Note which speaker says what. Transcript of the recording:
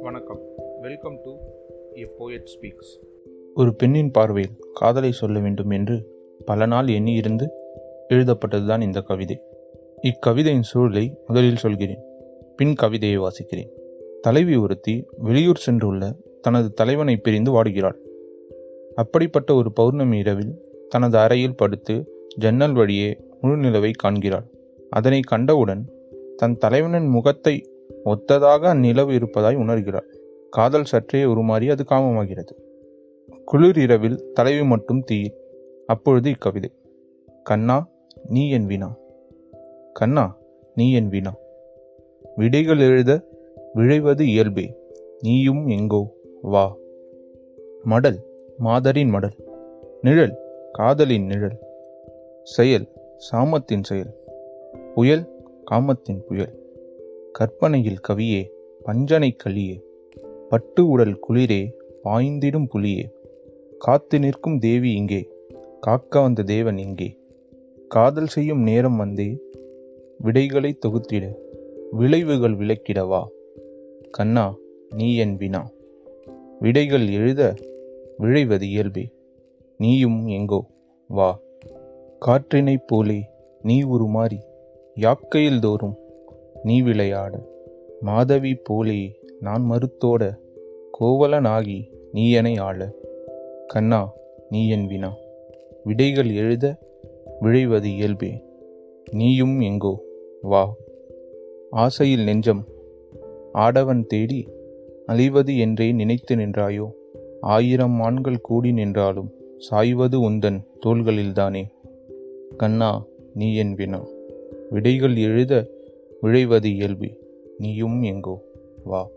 Speaker 1: வணக்கம். Welcome to a poet speaks
Speaker 2: ஒரு பெண்ணின் பார்வையில் காதலை சொல்ல வேண்டும் என்று பல நாள் எண்ணியிருந்து எழுதப்பட்டதுதான் இந்த கவிதை. இக்கவிதையின் சூழலை முதலில் சொல்கிறேன். பின் கவிதையை வாசிக்கிறேன். தலைவி ஒருத்தி வெளியூர் சென்றுள்ள தனது தலைவனை பிரிந்து வாடுகிறாள். அப்படிப்பட்ட ஒரு பௌர்ணமி இரவில் தனது அறையில் படுத்து ஜன்னல் வழியே முழு நிலவை காண்கிறாள். அதனை கண்டவுடன் தன் தலைவனின் முகத்தை ஒத்ததாக அந்நிலவு இருப்பதாய் உணர்கிறாள் காதல் சற்றே உருமாறி அது காமமாகிறது. குளிர் இரவில் தலைவி மட்டும் தீயில். அப்பொழுது இக்கவிதை. கண்ணா நீ என் வீணா. கண்ணா நீ என் வீணா. விடைகள் எழுத விழைவது இயல்பே. நீயும் எங்கோ வா. மடல் மாதரின் மடல். நிழல் காதலின் நிழல். செயல் சாமத்தின் செயல். புயல் காமத்தின் புயல். கற்பனையில் கவியே பஞ்சனை களியே பட்டு உடல் குளிரே பாய்ந்திடும் புலியே. காத்து நிற்கும் தேவி இங்கே காக்க வந்த தேவன் இங்கே. காதல் செய்யும் நேரம் வந்தே விடைகளை தொகுத்திட விளைவுகள் விளக்கிடவா கண்ணா நீ என் வினா. விடைகள் எழுத விழைவது இயல்பே. நீயும் எங்கோ வா. காற்றினைப் போலே நீ உருமாறி யாக்கையில் தோறும் நீ விளையாட. மாதவி போலே நான் மறுத்தோட கோவலனாகி நீ என ஆள. கண்ணா நீ என் வினா. விடைகள் எழுத விழைவது இயல்பே. நீயும் எங்கோ வா. ஆசையில் நெஞ்சம் ஆடவன் தேடி அழிவது என்றே நினைத்து நின்றாயோ? ஆயிரம் ஆண்கள் கூடி நின்றாலும் சாய்வது உந்தன் தோள்களில்தானே கண்ணா நீ என் வினா. விடைகள் எழுத விழைவது இயல்பு. நீயும் எங்கோ வா.